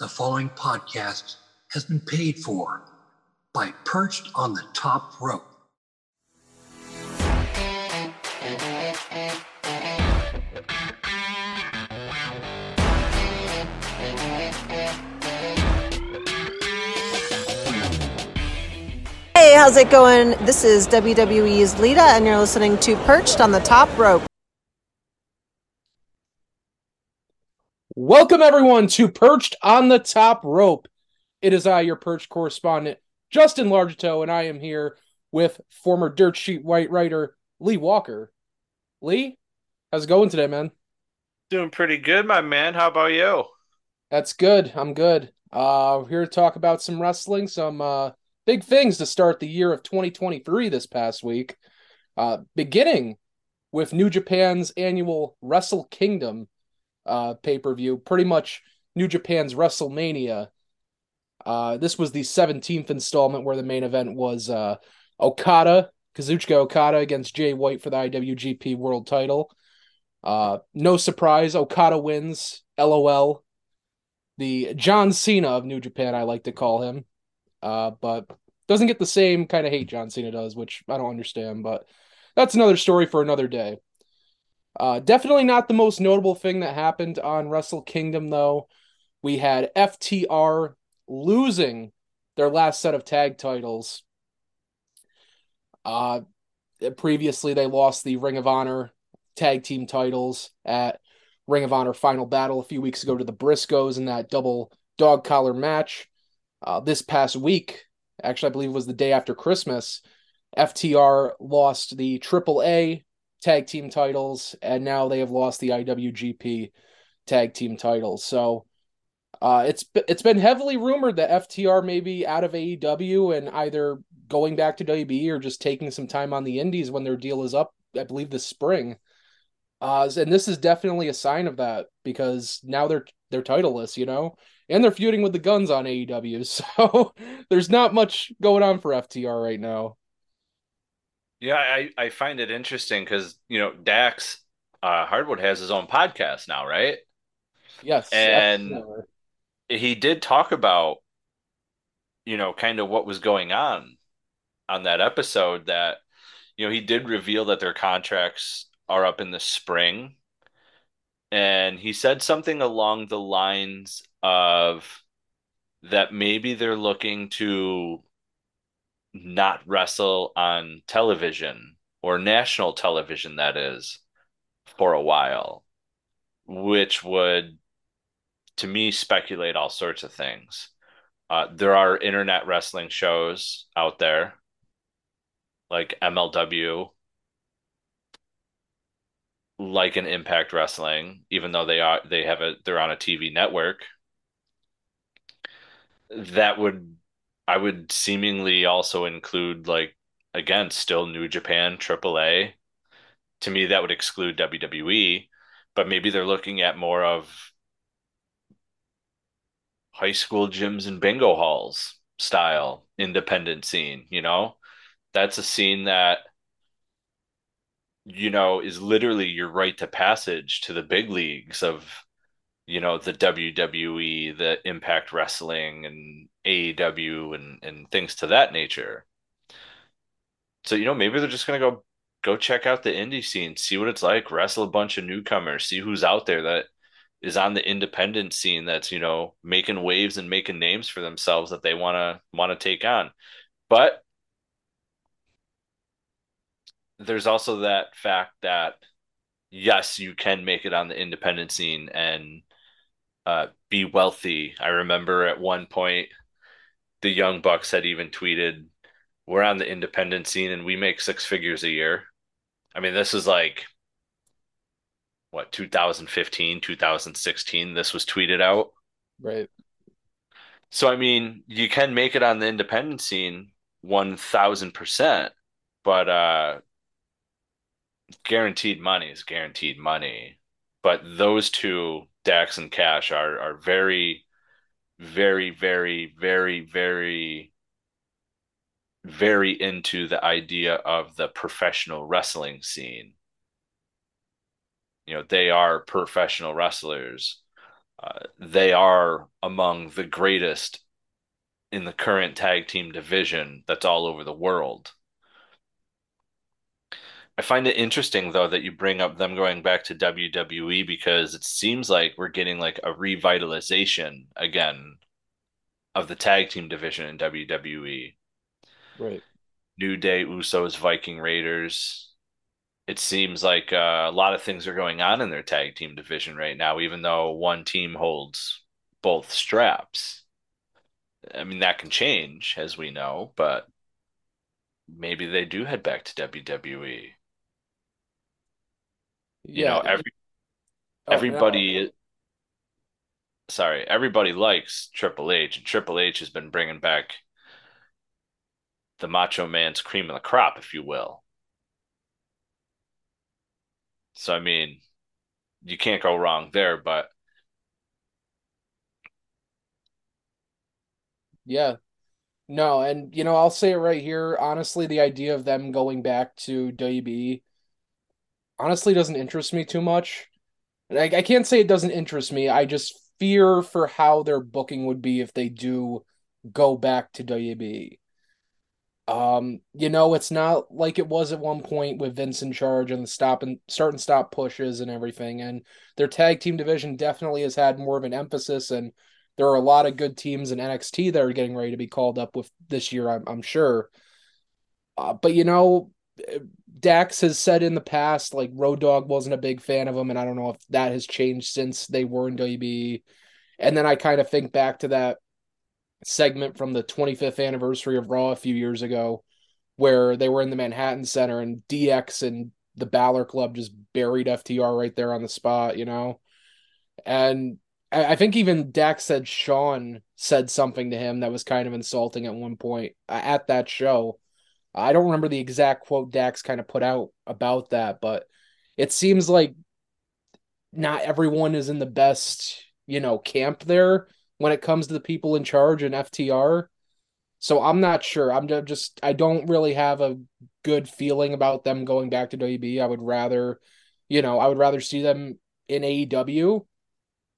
The following podcast has been paid for by Perched on the Top Rope. Hey, how's it going? This is WWE's Lita, and you're listening to Perched on the Top Rope. Welcome, everyone, to Perched on the Top Rope. It is I, your Perched correspondent, Justin Largetoe, and I am here with former Dirt Sheet White writer Lee Walker. Lee, how's it going today, man? Doing pretty good, my man. How about you? That's good. I'm good. Uh, we're here to talk about some wrestling, some uh, big things to start the year of 2023 this past week. Uh, beginning with New Japan's annual Wrestle Kingdom uh, pay per view, pretty much New Japan's WrestleMania. Uh, this was the 17th installment where the main event was uh, Okada, Kazuchika Okada against Jay White for the IWGP World title. Uh, no surprise, Okada wins. LOL. The John Cena of New Japan, I like to call him. Uh, but doesn't get the same kind of hate John Cena does, which I don't understand. But that's another story for another day. Uh, definitely not the most notable thing that happened on Wrestle Kingdom, though. We had FTR losing their last set of tag titles. Uh, previously, they lost the Ring of Honor tag team titles at Ring of Honor Final Battle a few weeks ago to the Briscoes in that double dog collar match. Uh, this past week, actually, I believe it was the day after Christmas, FTR lost the AAA tag team titles, and now they have lost the IWGP tag team titles. So uh, it's it's been heavily rumored that FTR may be out of AEW and either going back to WBE or just taking some time on the Indies when their deal is up. I believe this spring. Uh, and this is definitely a sign of that because now they're they're titleless, you know, and they're feuding with the Gunns on AEW. So there's not much going on for FTR right now. Yeah, I, I find it interesting because you know Dax uh, Harwood has his own podcast now, right? Yes, and absolutely. he did talk about you know kind of what was going on on that episode. That you know he did reveal that their contracts are up in the spring, and he said something along the lines of that maybe they're looking to not wrestle on television or national television, that is, for a while, which would, to me, speculate all sorts of things. Uh, there are internet wrestling shows out there like MLW, like an Impact Wrestling, even though they are they have a they're on a TV network. That would I would seemingly also include like again still New Japan AAA. To me, that would exclude WWE, but maybe they're looking at more of high school gyms and bingo halls style independent scene. You know, that's a scene that you know is literally your rite to passage to the big leagues of you know the WWE, the Impact Wrestling, and AEW, and and things to that nature. So you know maybe they're just gonna go go check out the indie scene, see what it's like, wrestle a bunch of newcomers, see who's out there that is on the independent scene that's you know making waves and making names for themselves that they want to want to take on. But there's also that fact that yes, you can make it on the independent scene and uh, be wealthy. I remember at one point the Young Bucks had even tweeted, "We're on the independent scene and we make six figures a year." I mean, this is like what 2015, 2016. This was tweeted out, right? So I mean, you can make it on the independent scene one thousand percent, but uh, guaranteed money is guaranteed money. But those two Dax and Cash are are very, very, very, very, very, very into the idea of the professional wrestling scene. You know, they are professional wrestlers. Uh, they are among the greatest in the current tag team division that's all over the world. I find it interesting though that you bring up them going back to WWE because it seems like we're getting like a revitalization again of the tag team division in WWE. Right. New Day, Usos, Viking Raiders. It seems like uh, a lot of things are going on in their tag team division right now, even though one team holds both straps. I mean, that can change, as we know, but maybe they do head back to WWE. You know, Yeah. every Oh, no. everybody sorry, everybody likes Triple H, and Triple H has been bringing back the Macho Man's cream of the crop, if you will. So I mean, you can't go wrong there, but Yeah. No, and you know, I'll say it right here. Honestly, the idea of them going back to WB honestly doesn't interest me too much. I, I can't say it doesn't interest me. I just fear for how their booking would be if they do go back to WB. Um, you know, it's not like it was at one point with Vince in charge and the stop and start and stop pushes and everything. And their tag team division definitely has had more of an emphasis, and there are a lot of good teams in NXT that are getting ready to be called up with this year, I'm, I'm sure. Uh, but you know, Dax has said in the past, like Road Dogg wasn't a big fan of him, and I don't know if that has changed since they were in WB. And then I kind of think back to that segment from the 25th anniversary of Raw a few years ago, where they were in the Manhattan Center and DX and the Balor Club just buried FTR right there on the spot, you know? And I, I think even Dax said Shawn said something to him that was kind of insulting at one point uh, at that show. I don't remember the exact quote Dax kind of put out about that, but it seems like not everyone is in the best, you know, camp there when it comes to the people in charge and FTR. So I'm not sure. I'm just I don't really have a good feeling about them going back to WB. I would rather, you know, I would rather see them in AEW.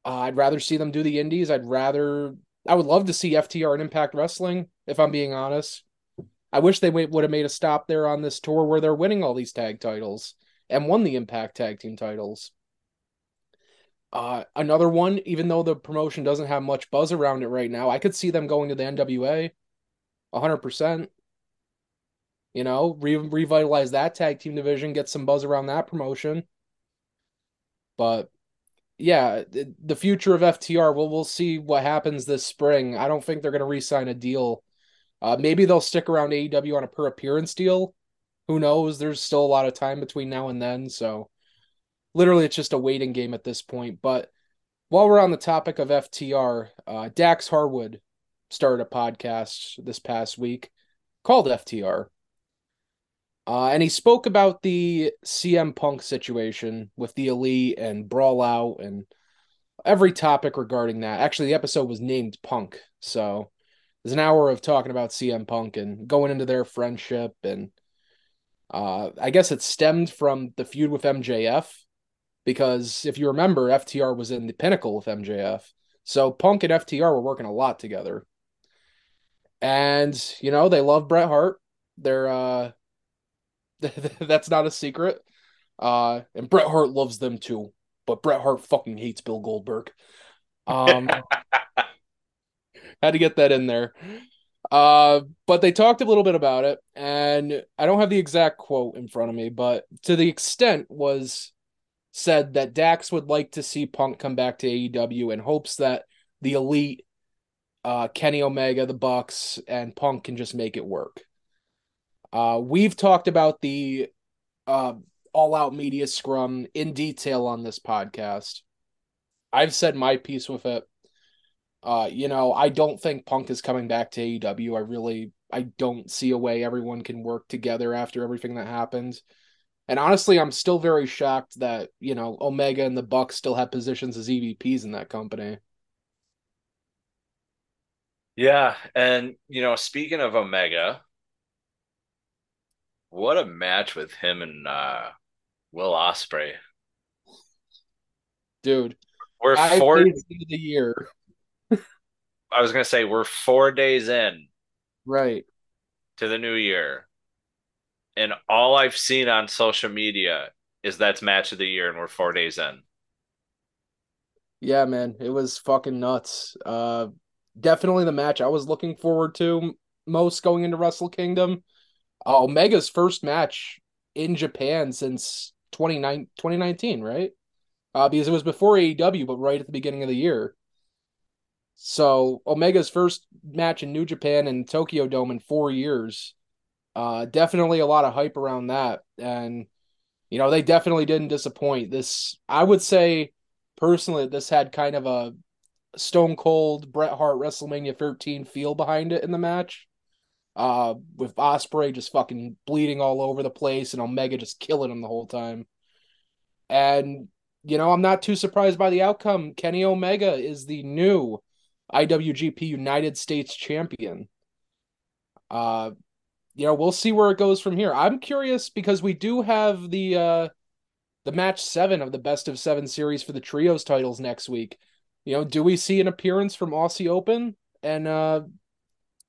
Uh, I'd rather see them do the indies. I'd rather I would love to see FTR and Impact Wrestling if I'm being honest. I wish they would have made a stop there on this tour where they're winning all these tag titles and won the Impact tag team titles. Uh, another one, even though the promotion doesn't have much buzz around it right now, I could see them going to the NWA 100%. You know, re- revitalize that tag team division, get some buzz around that promotion. But yeah, the, future of FTR, well, we'll see what happens this spring. I don't think they're going to re sign a deal. Uh, maybe they'll stick around AEW on a per appearance deal. Who knows? There's still a lot of time between now and then. So literally, it's just a waiting game at this point. But while we're on the topic of FTR, uh, Dax Harwood started a podcast this past week called FTR. Uh, and he spoke about the CM Punk situation with the Elite and Brawl Out and every topic regarding that. Actually, the episode was named Punk. So there's an hour of talking about CM Punk and going into their friendship. And uh, I guess it stemmed from the feud with MJF because if you remember, FTR was in the pinnacle with MJF. So Punk and FTR were working a lot together. And, you know, they love Bret Hart. They're, uh, that's not a secret. Uh, and Bret Hart loves them too, but Bret Hart fucking hates Bill Goldberg. Um, had to get that in there. Uh, but they talked a little bit about it, and I don't have the exact quote in front of me, but to the extent was said that Dax would like to see Punk come back to AEW in hopes that the Elite, uh, Kenny Omega, the Bucks, and Punk can just make it work. Uh, we've talked about the uh, all out media scrum in detail on this podcast. I've said my piece with it. Uh, you know, I don't think Punk is coming back to AEW. I really, I don't see a way everyone can work together after everything that happened. And honestly, I'm still very shocked that you know Omega and the Bucks still have positions as EVPs in that company. Yeah, and you know, speaking of Omega, what a match with him and uh Will Ospreay. Dude, We're four. the year. I was gonna say we're four days in Right. to the new year, and all I've seen on social media is that's match of the year, and we're four days in. Yeah, man, it was fucking nuts. Uh, definitely the match I was looking forward to most going into Wrestle Kingdom. Uh, Omega's first match in Japan since 29 2019, right? Uh, because it was before AEW, but right at the beginning of the year. So Omega's first match in New Japan and Tokyo Dome in four years. Uh, definitely a lot of hype around that, and you know they definitely didn't disappoint. This, I would say, personally, this had kind of a Stone Cold Bret Hart WrestleMania 13 feel behind it in the match. Uh, with Ospreay just fucking bleeding all over the place and Omega just killing him the whole time. And you know, I'm not too surprised by the outcome. Kenny Omega is the new IWGP United States champion. Uh, you know, we'll see where it goes from here. I'm curious because we do have the uh the match seven of the best of seven series for the trios titles next week. You know, do we see an appearance from Aussie Open and uh,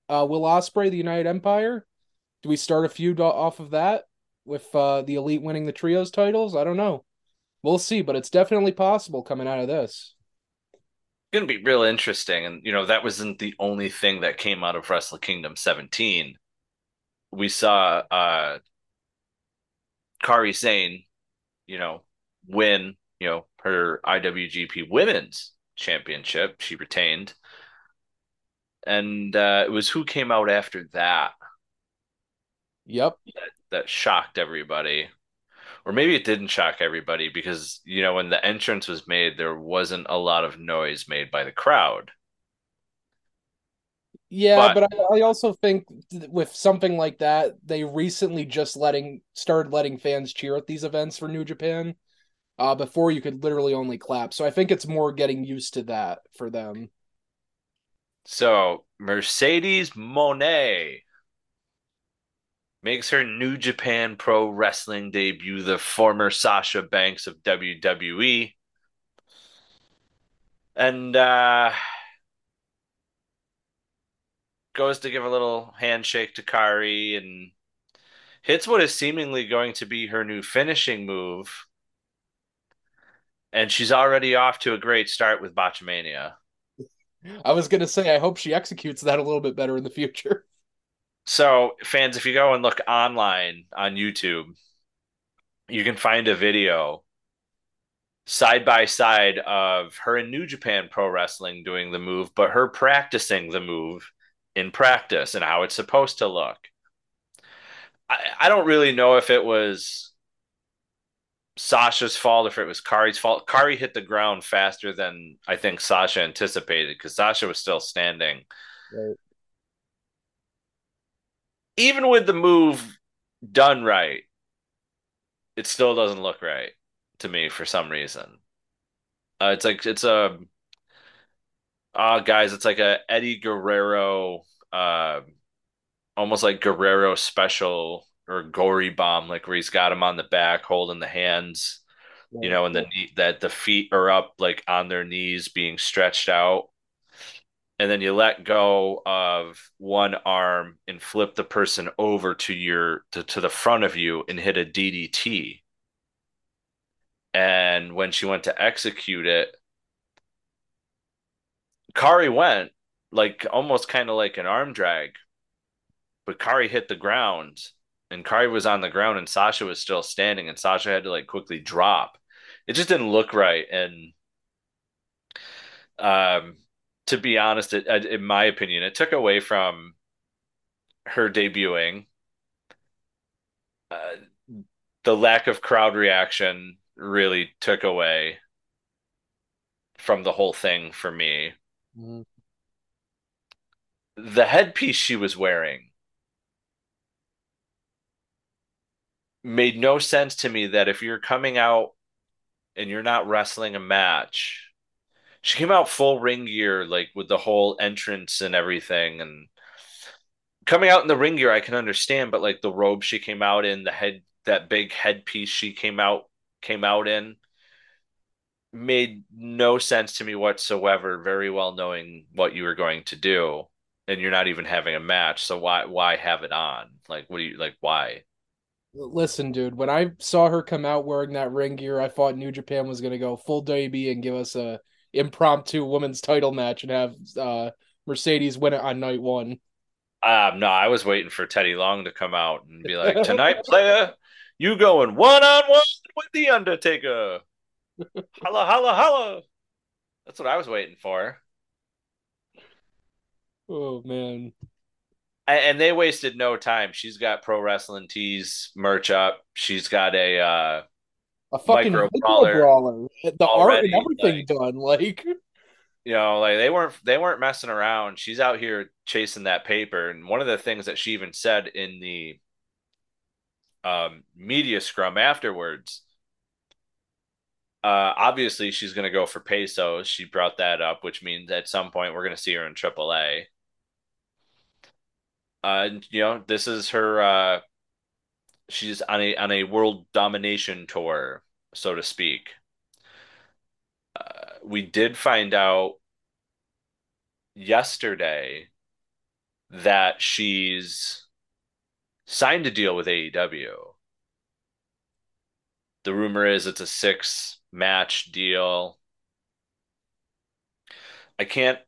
uh Will Ospreay, the United Empire? Do we start a feud off of that with uh the Elite winning the trios titles? I don't know. We'll see, but it's definitely possible coming out of this. It's gonna be real interesting, and you know that wasn't the only thing that came out of Wrestle Kingdom 17. We saw uh Kairi Sane, you know, win, you know, her IWGP Women's Championship. She retained, and uh, it was who came out after that Yep. that, that shocked everybody. Or maybe it didn't shock everybody because, you know, when the entrance was made, there wasn't a lot of noise made by the crowd. Yeah, But- but, I, I also think th- with something like that, they recently just letting started letting fans cheer at these events for New Japan. Uh, before you could literally only clap. So I think it's more getting used to that for them. So Mercedes Moné makes her New Japan Pro Wrestling debut, the former Sasha Banks of WWE. And uh goes to give a little handshake to Kairi and hits what is seemingly going to be her new finishing move. And she's already off to a great start with Botchamania. I was gonna say I hope she executes that a little bit better in the future. So, fans, if you go and look online on YouTube, you can find a video side by side of her in New Japan Pro Wrestling doing the move, but her practicing the move in practice and how it's supposed to look. I, I don't really know if it was Sasha's fault, if it was Kairi's fault. Kairi hit the ground faster than I think Sasha anticipated because Sasha was still standing. Right. Even with the move done right, it still doesn't look right to me for some reason. Uh, it's like it's a uh guys, it's like a Eddie Guerrero uh almost like Guerrero special or gory bomb, like where he's got him on the back holding the hands, you know, and the knee that the feet are up like on their knees being stretched out. And then you let go of one arm and flip the person over to your to, to the front of you and hit a DDT. And when she went to execute it, Kairi went like almost kind of like an arm drag, but Kairi hit the ground and Kairi was on the ground and Sasha was still standing and Sasha had to like quickly drop. It just didn't look right. And um, to be honest, it, in my opinion, it took away from her debuting. Uh, the lack of crowd reaction really took away from the whole thing for me. Mhm. The headpiece she was wearing made no sense to me that if you're coming out and you're not wrestling a match, she came out full ring gear, like with the whole entrance and everything. And coming out in the ring gear, I can understand, but like the robe she came out in, the head, that big headpiece she came out came out in, made no sense to me whatsoever, very well knowing what you were going to do. And you're not even having a match. So why why have it on? Like what do you like why? Listen, dude, when I saw her come out wearing that ring gear, I thought New Japan was gonna go full WB and give us a impromptu women's title match and have uh, Mercedes win it on night one. Um, no, I was waiting for Teddy Long to come out and be like, "Tonight, player, you going one on one with the Undertaker." holla, holla, holla. That's what I was waiting for. Oh man. And they wasted no time. She's got pro wrestling tees merch up. She's got a uh a fucking micro brawler, brawler. The already, art and everything like, done. Like you know, like they weren't they weren't messing around. She's out here chasing that paper. And one of the things that she even said in the um, media scrum afterwards uh, obviously, she's going to go for pesos. She brought that up, which means at some point we're going to see her in AAA. Uh, you know, this is her. Uh, she's on a on a world domination tour, so to speak. Uh, we did find out yesterday that she's signed a deal with AEW. The rumor is it's a six match deal. I can't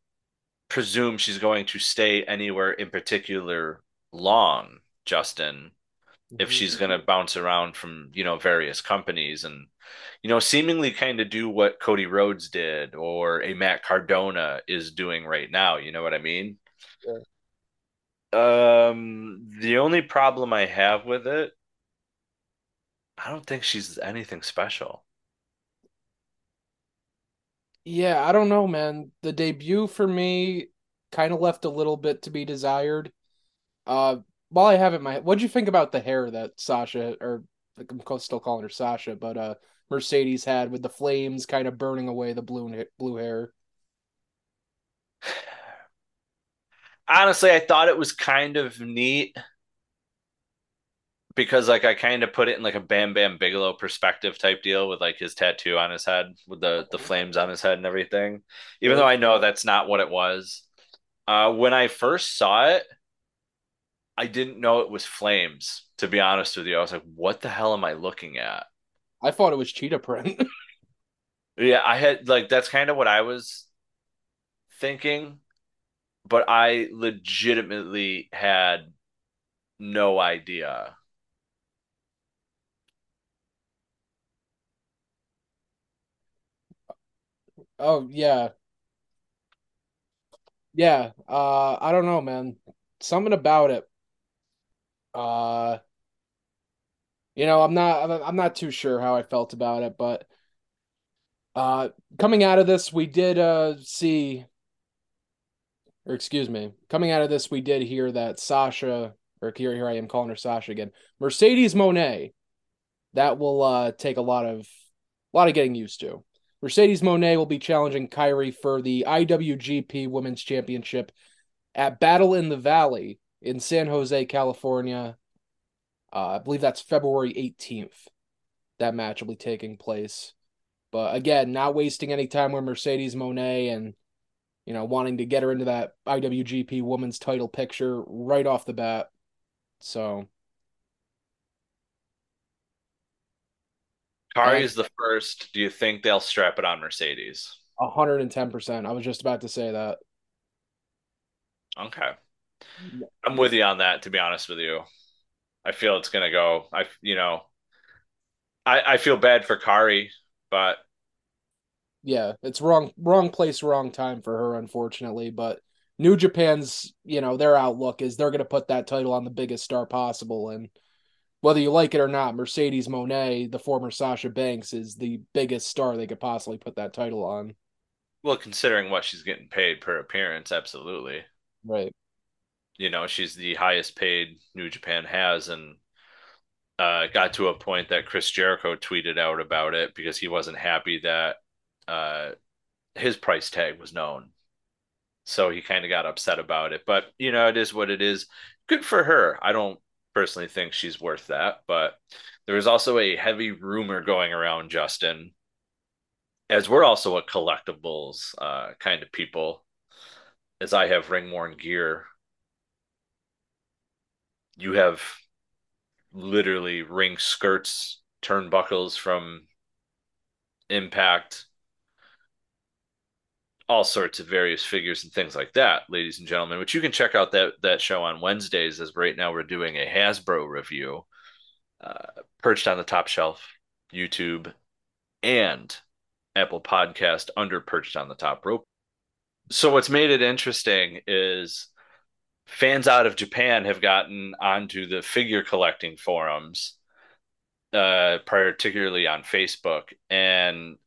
presume she's going to stay anywhere in particular long, Justin, mm-hmm. if she's going to bounce around from, you know, various companies and, you know, seemingly kind of do what Cody Rhodes did or a Matt Cardona is doing right now. You know what I mean? Sure. Um, the only problem I have with it, I don't think she's anything special. Yeah, I don't know, man. The debut for me kind of left a little bit to be desired. Uh, while I have it, my what'd you think about the hair that Sasha, or I'm still calling her Sasha, but uh, Mercedes had with the flames kind of burning away the blue blue hair? Honestly, I thought it was kind of neat because like I kind of put it in like a Bam Bam Bigelow perspective type deal with like his tattoo on his head with the the flames on his head and everything. Even though I know that's not what it was. Uh, when I first saw it, I didn't know it was flames. To be honest with you, I was like, "What the hell am I looking at?" I thought it was cheetah print. yeah, I had like that's kind of what I was thinking, but I legitimately had no idea Oh yeah. Yeah. Uh I don't know, man. Something about it. Uh you know, I'm not I'm not too sure how I felt about it, but uh coming out of this we did uh see or excuse me, coming out of this we did hear that Sasha or here here I am calling her Sasha again. Mercedes Moné. that will uh take a lot of a lot of getting used to. Mercedes Moné will be challenging Kairi for the IWGP Women's Championship at Battle in the Valley in San Jose, California. Uh, I believe that's February 18th. That match will be taking place. But again, not wasting any time with Mercedes Moné and you know wanting to get her into that IWGP Women's Title picture right off the bat. So Kairi is the first. Do you think they'll strap it on Mercedes? 110%. I was just about to say that. Okay. I'm with you on that, to be honest with you. I feel it's going to go. I, you know, I, I feel bad for Kairi, but. Yeah, it's wrong, wrong place, wrong time for her, unfortunately. But New Japan's, you know, their outlook is they're going to put that title on the biggest star possible. And whether you like it or not, Mercedes Moné, the former Sasha Banks, is the biggest star they could possibly put that title on. Well, considering what she's getting paid per appearance, absolutely. Right. You know, she's the highest paid New Japan has, and uh, got to a point that Chris Jericho tweeted out about it because he wasn't happy that uh, his price tag was known. So he kind of got upset about it. But, you know, it is what it is. Good for her. I don't personally think she's worth that. But there was also a heavy rumor going around, Justin, as we're also a collectibles uh, kind of people, as I have ring worn gear, you have literally ring skirts, turnbuckles from Impact, all sorts of various figures and things like that, ladies and gentlemen. Which you can check out that that show on Wednesdays. As right now we're doing a Hasbro review, uh, perched on the top shelf, YouTube, and Apple Podcast under perched on the top rope. So what's made it interesting is fans out of Japan have gotten onto the figure collecting forums, uh, particularly on Facebook, and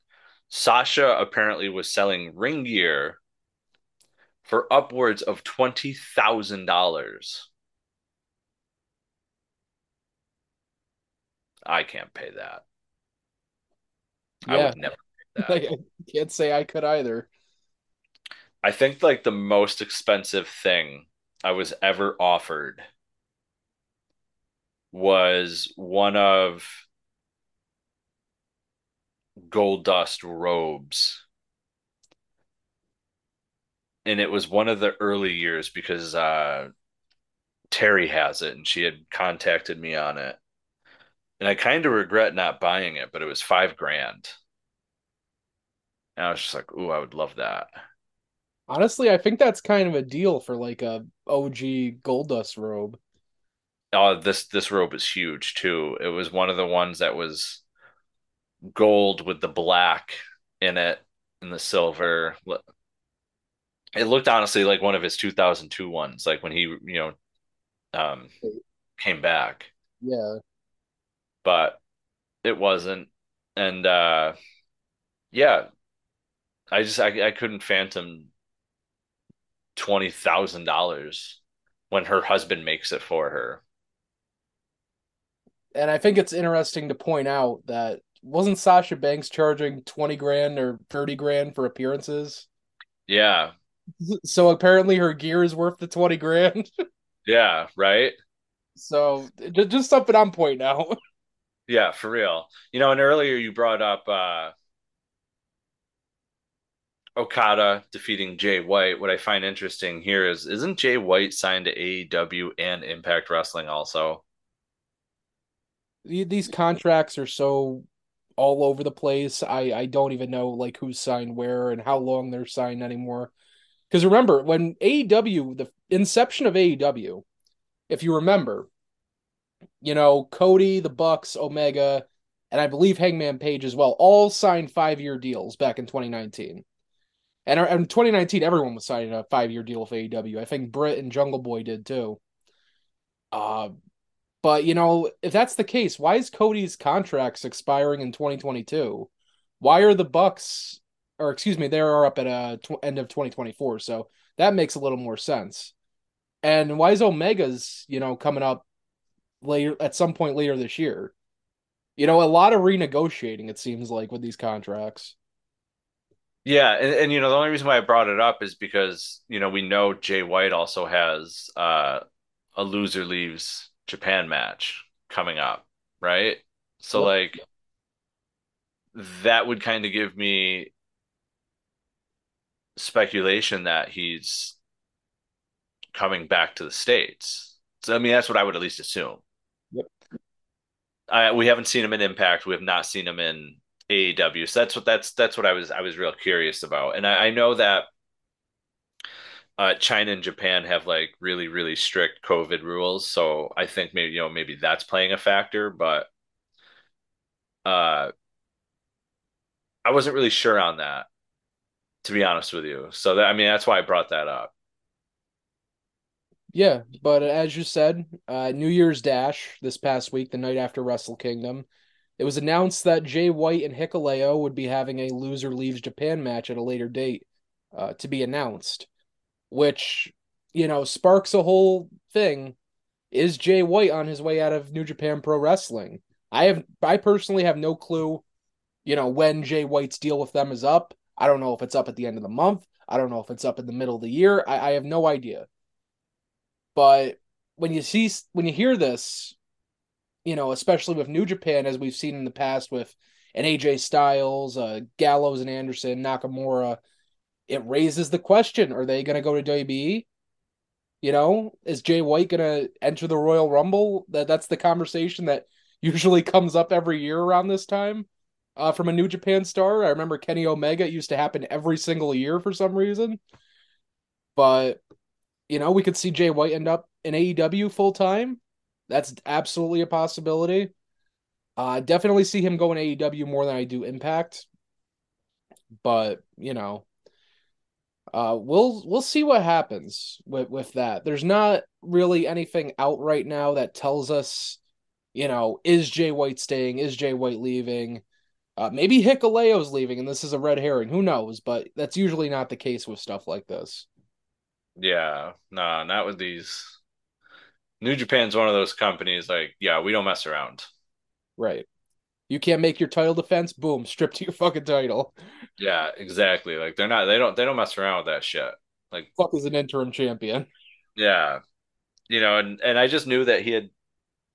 Sasha apparently was selling ring gear for upwards of twenty thousand dollars. I can't pay that. Yeah. I would never pay that. I can't say I could either. I think like the most expensive thing I was ever offered was one of Goldust robes. And it was one of the early years because uh Terri has it and she had contacted me on it. And I kind of regret not buying it, but it was five grand. And I was just like, ooh, I would love that. Honestly, I think that's kind of a deal for like a OG Goldust robe. Oh, this this robe is huge too. It was one of the ones that was gold with the black in it and the silver. It looked honestly like one of his 2002 ones, like when he, you know, um, came back. Yeah. But it wasn't. And uh yeah, I just I, I couldn't phantom twenty thousand dollars when her husband makes it for her. And I think it's interesting to point out that wasn't Sasha Banks charging 20 grand or 30 grand for appearances? Yeah. So apparently her gear is worth the 20 grand. Yeah, right? so just, just something I'm pointing out. Yeah, for real. You know, and earlier you brought up uh Okada defeating Jay White. What I find interesting here is isn't Jay White signed to AEW and Impact Wrestling also? These contracts are so all over the place. I I don't even know like who's signed where and how long they're signed anymore. Because remember when AEW, the inception of AEW, if you remember, you know Cody, the Bucks, Omega, and I believe Hangman Page as well, all signed five year deals back in 2019. And in 2019, everyone was signing a five year deal with AEW. I think Britt and Jungle Boy did too. Uh, but you know, if that's the case, why is Cody's contracts expiring in 2022? Why are the Bucks, or excuse me, they are up at uh tw- end of 2024, so that makes a little more sense. And why is Omega's you know coming up later at some point later this year? You know, a lot of renegotiating it seems like with these contracts. Yeah, and, and you know the only reason why I brought it up is because you know we know Jay White also has uh, a loser leaves Japan match coming up, right? So like that would kind of give me speculation that he's coming back to the States. So I mean that's what I would at least assume. Yep. I we haven't seen him in Impact. We have not seen him in AEW. So that's what that's that's what I was I was real curious about. And I, I know that uh, China and Japan have like really really strict COVID rules. So I think maybe you know maybe that's playing a factor, but uh, I wasn't really sure on that to be honest with you. So that I mean that's why I brought that up. Yeah, but as you said, uh, New Year's Dash this past week, the night after Wrestle Kingdom, it was announced that Jay White and Hikuleo would be having a loser leaves Japan match at a later date uh, to be announced, which you know sparks a whole thing. Is Jay White on his way out of New Japan Pro Wrestling? I have, I personally have no clue. You know when Jay White's deal with them is up. I don't know if it's up at the end of the month. I don't know if it's up in the middle of the year. I, I have no idea. But when you see when you hear this, you know, especially with New Japan, as we've seen in the past with and AJ Styles, uh, Gallows and Anderson, Nakamura, it raises the question: Are they going to go to WBE? You know, is Jay White going to enter the Royal Rumble? That that's the conversation that usually comes up every year around this time. Uh, from a New Japan star, I remember Kenny Omega. Used to happen every single year for some reason, but you know, we could see Jay White end up in AEW full time. That's absolutely a possibility. I uh, definitely see him going AEW more than I do Impact. But, you know, uh, we'll we'll see what happens with with that. There's not really anything out right now that tells us, you know, is Jay White staying? Is Jay White leaving? Uh, maybe Hikuleo's leaving, and this is a red herring. Who knows? But that's usually not the case with stuff like this. Yeah, nah, not with these. New Japan's one of those companies. Like, yeah, we don't mess around. Right. You can't make your title defense. Boom, stripped to your fucking title. Yeah, exactly. Like they're not. They don't. They don't mess around with that shit. Like fuck is an interim champion. Yeah, you know, and and I just knew that he had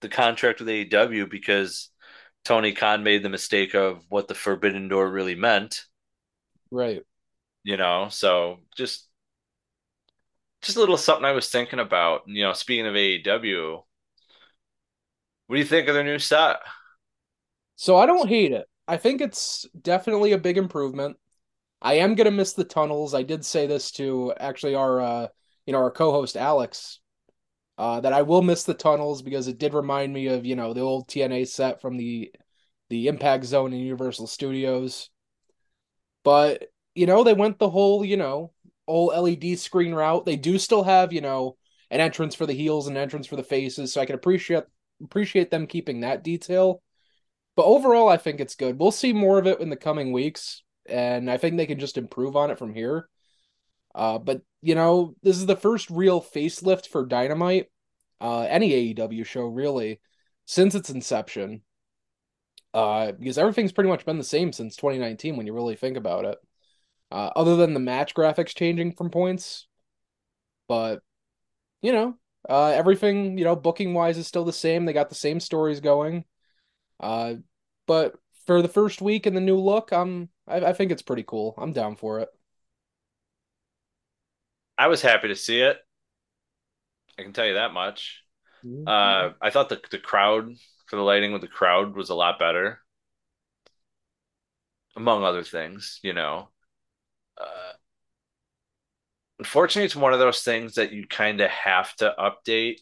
the contract with AEW because Tony Khan made the mistake of what the Forbidden Door really meant. Right. You know, so just just a little something I was thinking about. You know, speaking of AEW, what do you think of their new set? So I don't hate it. I think it's definitely a big improvement. I am gonna miss the tunnels. I did say this to actually our uh you know our co-host Alex uh that I will miss the tunnels because it did remind me of, you know, the old TNA set from the the Impact Zone in Universal Studios. But, you know, they went the whole, you know, old LED screen route. They do still have, you know, an entrance for the heels and an entrance for the faces, so I can appreciate appreciate them keeping that detail. But overall, I think it's good. We'll see more of it in the coming weeks, and I think they can just improve on it from here. Uh, but you know, this is the first real facelift for Dynamite, uh, any AEW show really, since its inception. Uh, because everything's pretty much been the same since 2019 when you really think about it. Uh, other than the match graphics changing from points, but you know, uh, everything, you know, booking wise is still the same. They got the same stories going. Uh, but for the first week and the new look, I'm I, I think it's pretty cool. I'm down for it. I was happy to see it. I can tell you that much. Mm-hmm. Uh, I thought the the crowd for the lighting with the crowd was a lot better, among other things. You know, uh, unfortunately, it's one of those things that you kind of have to update.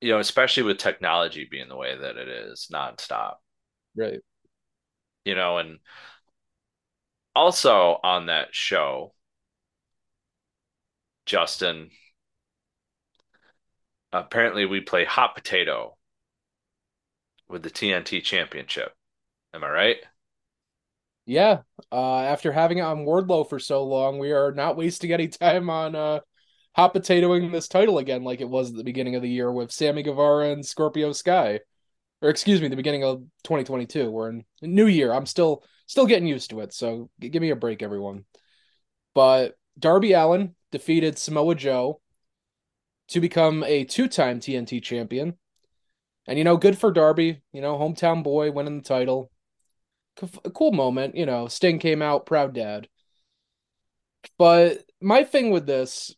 You know, especially with technology being the way that it is nonstop. Right. You know, and also on that show, Justin, apparently we play hot potato with the TNT championship. Am I right? Yeah. Uh, after having it on Wardlow for so long, we are not wasting any time on uh, hot potatoing this title again, like it was at the beginning of the year with Sammy Guevara and Scorpio Sky, or excuse me, the beginning of 2022. We're in New Year. I'm still still getting used to it, so give me a break, everyone. But Darby Allin defeated Samoa Joe to become a two-time TNT champion. And you know, good for Darby, you know, hometown boy winning the title cool moment. You know, Sting came out, proud dad. But my thing with this,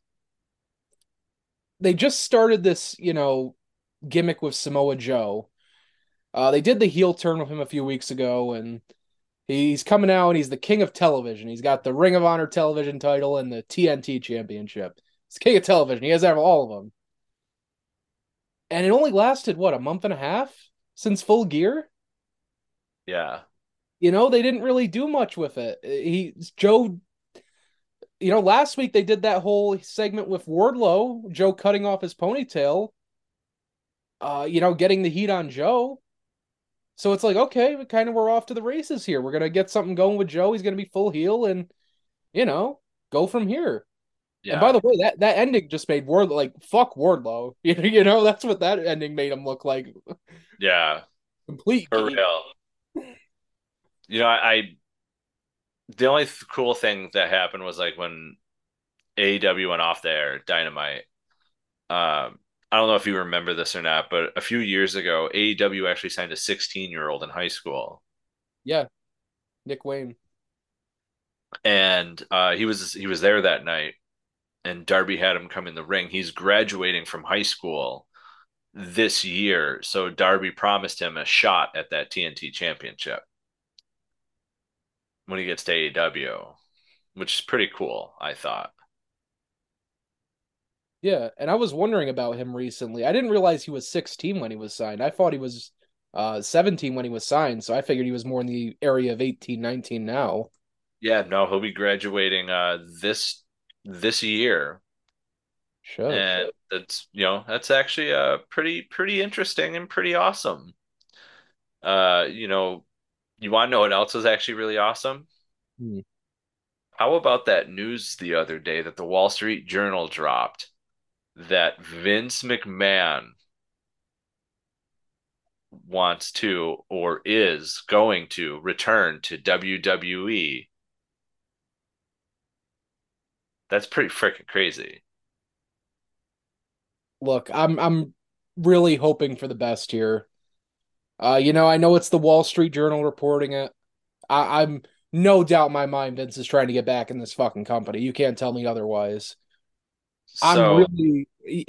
they just started this, you know, gimmick with Samoa Joe. Uh, they did the heel turn with him a few weeks ago, and he's coming out and he's the king of television. He's got the Ring of Honor television title and the TNT championship. He's king of television. He has all of them. And it only lasted, what, a month and a half since full gear? Yeah you know, they didn't really do much with it. He Joe you know, last week they did that whole segment with Wardlow, Joe cutting off his ponytail. Uh, you know, getting the heat on Joe. So it's like, okay, we kind of we're off to the races here. We're gonna get something going with Joe. He's gonna be full heel and you know, go from here. Yeah. And by the way, that that ending just made Ward like fuck Wardlow. You know, that's what that ending made him look like. Yeah. Complete. For real you know, I, I the only th- cool thing that happened was like when AEW went off there, Dynamite. Um, I don't know if you remember this or not, but a few years ago, AEW actually signed a 16 year old in high school. Yeah, Nick Wayne. And uh, he was he was there that night, and Darby had him come in the ring. He's graduating from high school this year, so Darby promised him a shot at that TNT championship when he gets to AEW, which is pretty cool, I thought. Yeah, and I was wondering about him recently. I didn't realize he was 16 when he was signed. I thought he was uh 17 when he was signed, so I figured he was more in the area of 18, 19 now. Yeah, no, he'll be graduating uh this this year. Sure. And that's you know, that's actually uh pretty pretty interesting and pretty awesome. Uh, you know, you want to know what else is actually really awesome? Hmm. How about that news the other day that the Wall Street Journal dropped that Vince McMahon wants to or is going to return to WWE? That's pretty freaking crazy. Look, I'm I'm really hoping for the best here. Uh, you know, I know it's the Wall Street Journal reporting it. I, I'm no doubt my mind Vince is trying to get back in this fucking company. You can't tell me otherwise. So, I'm really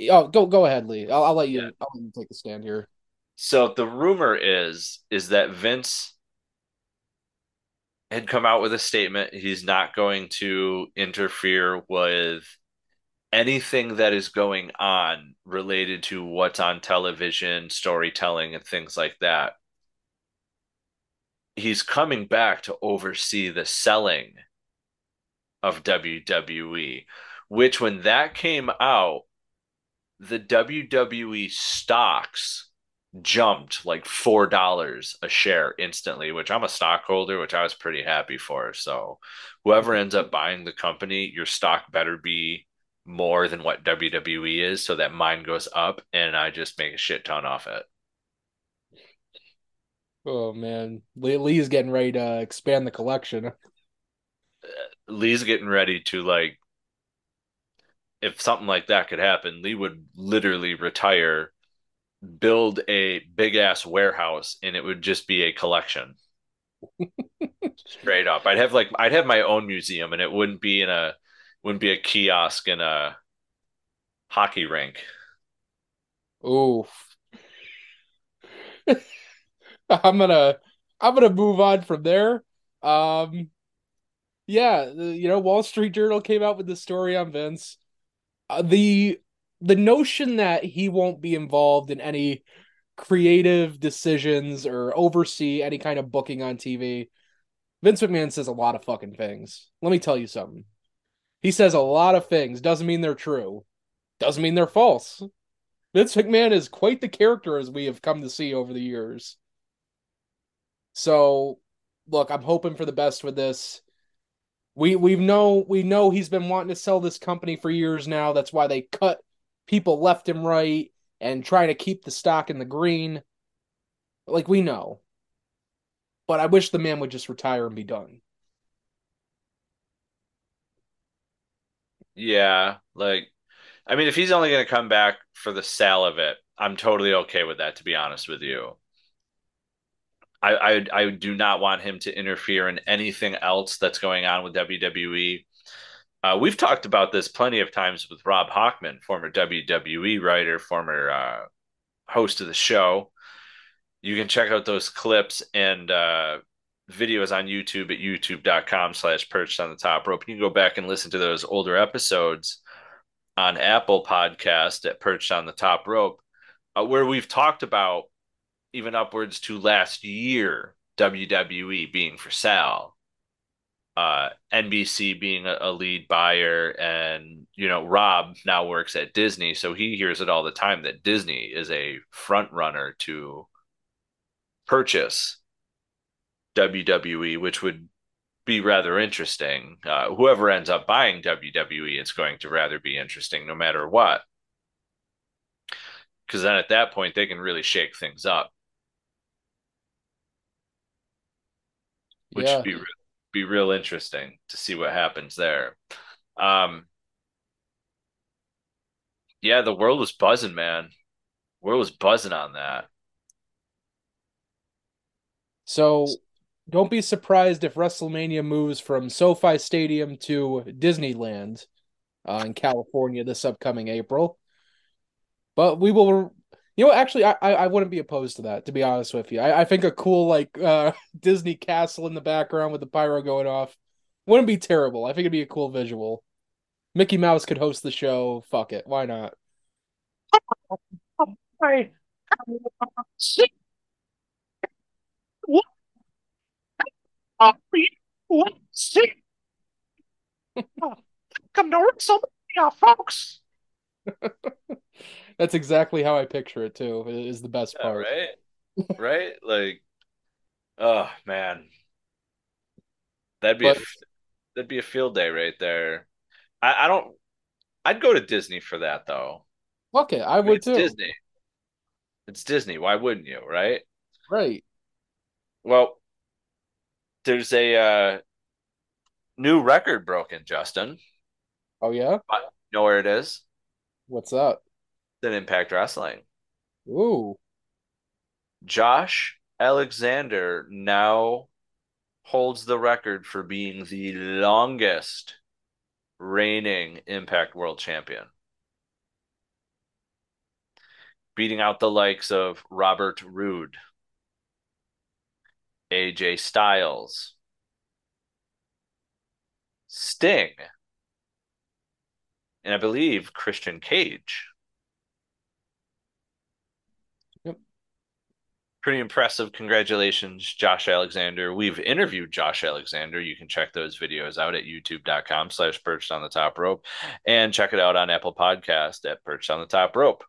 oh go go ahead, Lee. I'll, I'll let you Yeah. I'll let you take the stand here. so the rumor is is that Vince had come out with a statement he's not going to interfere with anything that is going on related to what's on television, storytelling and things like that. He's coming back to oversee the selling of WWE, which when that came out, the WWE stocks jumped like four dollars a share instantly, which I'm a stockholder, which I was pretty happy for. So whoever ends up buying the company, your stock better be more than what WWE is, so that mine goes up and I just make a shit ton off it. Oh man, Lee, Lee's getting ready to expand the collection. Uh, Lee's getting ready to like if something like that could happen, Lee would literally retire, build a big ass warehouse, and it would just be a collection. Straight up. I'd have like I'd have my own museum and it wouldn't be in a wouldn't be a kiosk in a hockey rink. Oof. I'm gonna I'm gonna move on from there. Um yeah, you know, Wall Street Journal came out with the story on Vince. Uh, the the notion that he won't be involved in any creative decisions or oversee any kind of booking on TV. Vince McMahon says a lot of fucking things. Let me tell you something. He says a lot of things. Doesn't mean they're true. Doesn't mean they're false. Vince McMahon is quite the character as we have come to see over the years. So, look, I'm hoping for the best with this. We we know we know he's been wanting to sell this company for years now. That's why they cut people left and right and trying to keep the stock in the green. Like we know. But I wish the man would just retire and be done. Yeah, like I mean if he's only gonna come back for the sale of it, I'm totally okay with that to be honest with you. I, I I do not want him to interfere in anything else that's going on with WWE. Uh, we've talked about this plenty of times with Rob Hockman, former WWE writer, former uh, host of the show. You can check out those clips and uh, videos on YouTube at youtube.com slash perched on the top rope. You can go back and listen to those older episodes on Apple Podcast at Perched on the Top Rope, uh, where we've talked about even upwards to last year WWE being for sale, uh, NBC being a, a lead buyer, and you know Rob now works at Disney, so he hears it all the time that Disney is a front runner to purchase WWE, which would be rather interesting. Uh, whoever ends up buying WWE, it's going to rather be interesting no matter what. Because then at that point, they can really shake things up, which yeah. would be, re- be real interesting to see what happens there. Um, yeah, the world was buzzing, man. World was buzzing on that. So don't be surprised if WrestleMania moves from SoFi Stadium to Disneyland uh, in California this upcoming April. But we will, you know, actually, I I wouldn't be opposed to that. To be honest with you, I, I think a cool like uh, Disney castle in the background with the pyro going off wouldn't be terrible. I think it'd be a cool visual. Mickey Mouse could host the show. Fuck it, why not? Come to WrestleMania, uh, folks. That's exactly how I picture it too. Is the best Yeah, part. right? right? Like, oh man, that'd be a But- f- that'd be a field day right there. I, I don't. I'd go to Disney for that though. Okay, I I would it's too. Disney. It's Disney. Why wouldn't you? Right? Right. Well, there's a uh, new record broken, Justin. Oh yeah. You know where it is? What's up? It's in Impact Wrestling. Ooh. Josh Alexander now holds the record for being the longest reigning Impact World Champion. Beating out the likes of Robert Roode, AJ Styles, Sting, and I believe Christian Cage. Yep. Pretty impressive. Congratulations, Josh Alexander. We've interviewed Josh Alexander. You can check those videos out at youtube.com slash perched on the top rope and check it out on Apple Podcast at perched on the top rope.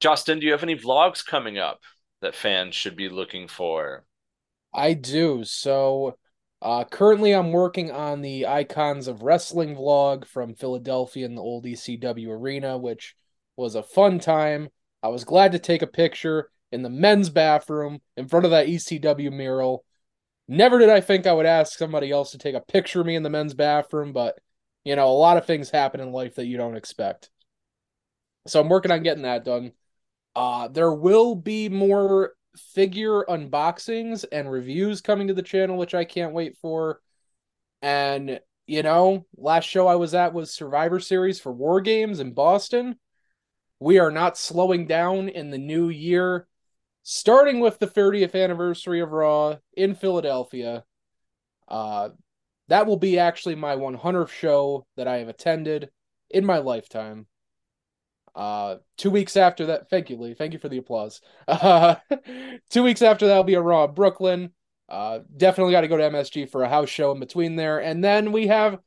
Justin, do you have any vlogs coming up that fans should be looking for? I do. So uh currently I'm working on the Icons of Wrestling vlog from Philadelphia in the old ECW arena, which was a fun time. I was glad to take a picture in the men's bathroom in front of that ECW mural. Never did I think I would ask somebody else to take a picture of me in the men's bathroom, but you know, a lot of things happen in life that you don't expect. So I'm working on getting that done. Uh there will be more figure unboxings and reviews coming to the channel, which I can't wait for. And you know, last show I was at was Survivor Series for War Games in Boston. We are not slowing down in the new year, starting with the 30th anniversary of Raw in Philadelphia. Uh, that will be actually my 100th show that I have attended in my lifetime. Uh, two weeks after that, thank you, Lee. Thank you for the applause. Uh, two weeks after that will be a Raw Brooklyn. Uh, definitely got to go to MSG for a house show in between there, and then we have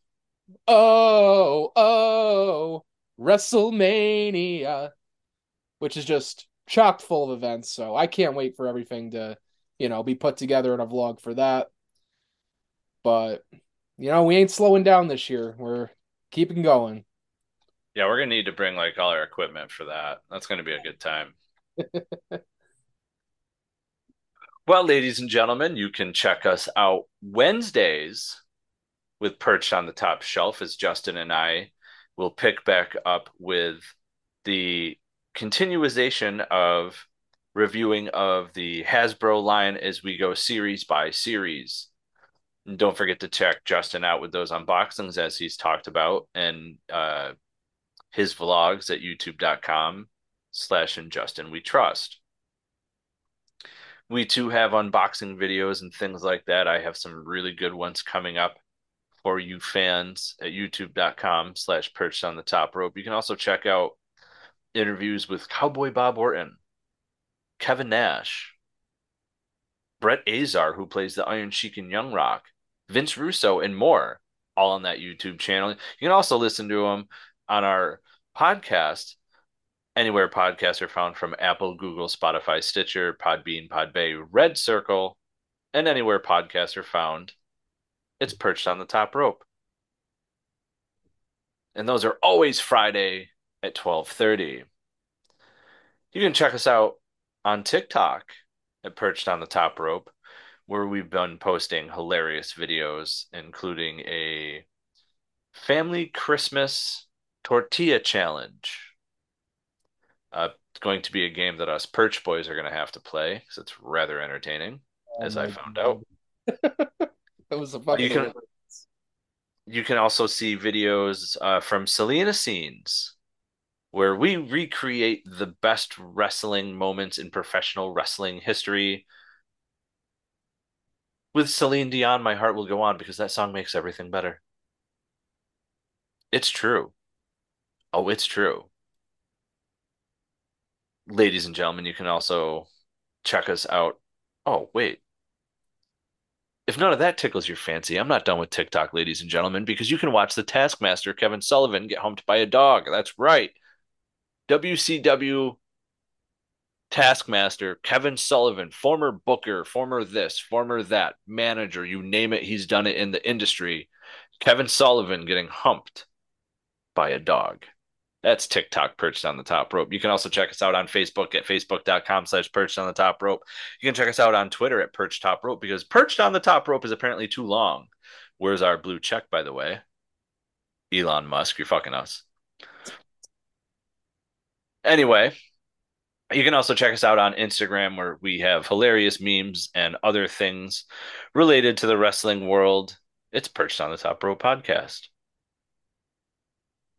oh oh WrestleMania, which is just chock full of events. So I can't wait for everything to, you know, be put together in a vlog for that. But you know, we ain't slowing down this year. We're keeping going. Yeah, we're gonna need to bring like all our equipment for that. That's gonna be a good time. well, ladies and gentlemen, you can check us out Wednesdays with Perched on the Top Shelf as Justin and I will pick back up with the continuation of reviewing of the Hasbro line as we go series by series. And don't forget to check Justin out with those unboxings as he's talked about and uh his vlogs at youtube.com slash and Justin we trust. We too have unboxing videos and things like that. I have some really good ones coming up for you fans at youtube.com slash perched on the top rope. You can also check out interviews with Cowboy Bob Orton, Kevin Nash, Brett Azar, who plays the Iron Sheik in Young Rock, Vince Russo, and more, all on that YouTube channel. You can also listen to them on our podcast, anywhere podcasts are found from Apple, Google, Spotify, Stitcher, Podbean, Podbay, Red Circle, and anywhere podcasts are found. It's perched on the top rope. And those are always Friday at 12:30. You can check us out on TikTok at Perched on the Top Rope, where we've been posting hilarious videos, including a family Christmas tortilla challenge. Uh, It's going to be a game that us Perch Boys are going to have to play because it's rather entertaining, Oh as I found God. out. that was a fucking. You can- You can also see videos uh, from Selena Scenes, where we recreate the best wrestling moments in professional wrestling history. With Celine Dion, My Heart Will Go On, because that song makes everything better. It's true. Oh, it's true. Ladies and gentlemen, you can also check us out. Oh, wait. If none of that tickles your fancy, I'm not done with TikTok, ladies and gentlemen, because you can watch the Taskmaster, Kevin Sullivan, get humped by a dog. That's right. WCW Taskmaster, Kevin Sullivan, former booker, former this, former that, manager, you name it, he's done it in the industry. Kevin Sullivan getting humped by a dog. That's TikTok perched on the top rope. You can also check us out on Facebook at facebook.com slash perched on the top rope. You can check us out on Twitter at perched top rope because perched on the top rope is apparently too long. Where's our blue check, by the way? Elon Musk, you're fucking us. Anyway, you can also check us out on Instagram where we have hilarious memes and other things related to the wrestling world. It's Perched on the Top Rope podcast.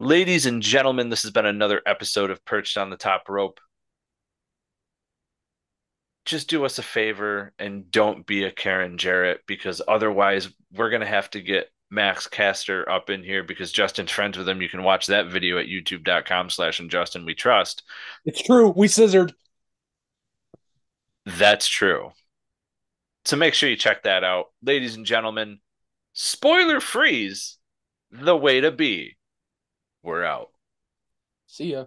Ladies and gentlemen, this has been another episode of Perched on the Top Rope. Just do us a favor and don't be a Karen Jarrett because otherwise we're going to have to get Max Caster up in here because Justin's friends with him. You can watch that video at youtube.com slash and Justin we trust. It's true. We scissored. That's true. So make sure you check that out. Ladies and gentlemen, spoiler freeze, the way to be. We're out. See ya.